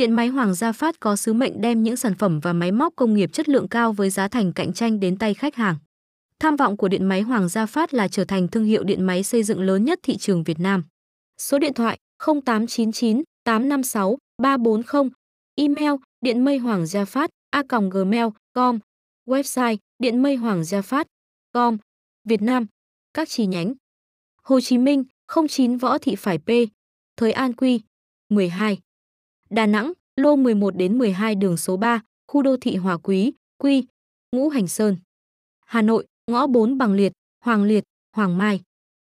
Điện máy Hoàng Gia Phát có sứ mệnh đem những sản phẩm và máy móc công nghiệp chất lượng cao với giá thành cạnh tranh đến tay khách hàng. Tham vọng của điện máy Hoàng Gia Phát là trở thành thương hiệu điện máy xây dựng lớn nhất thị trường Việt Nam. Số điện thoại 0899 856 340, email điện mây hoàng gia phát a gmail.com, website điện mây hoàng gia phát com, Việt Nam, các chi nhánh. Hồ Chí Minh 09 Võ Thị Phải P, Thới An Quy 12. Đà Nẵng, lô 11 đến 12 đường số 3, khu đô thị Hòa Quý, Quy, Ngũ Hành Sơn. Hà Nội, ngõ 4 Bằng Liệt, Hoàng Liệt, Hoàng Mai.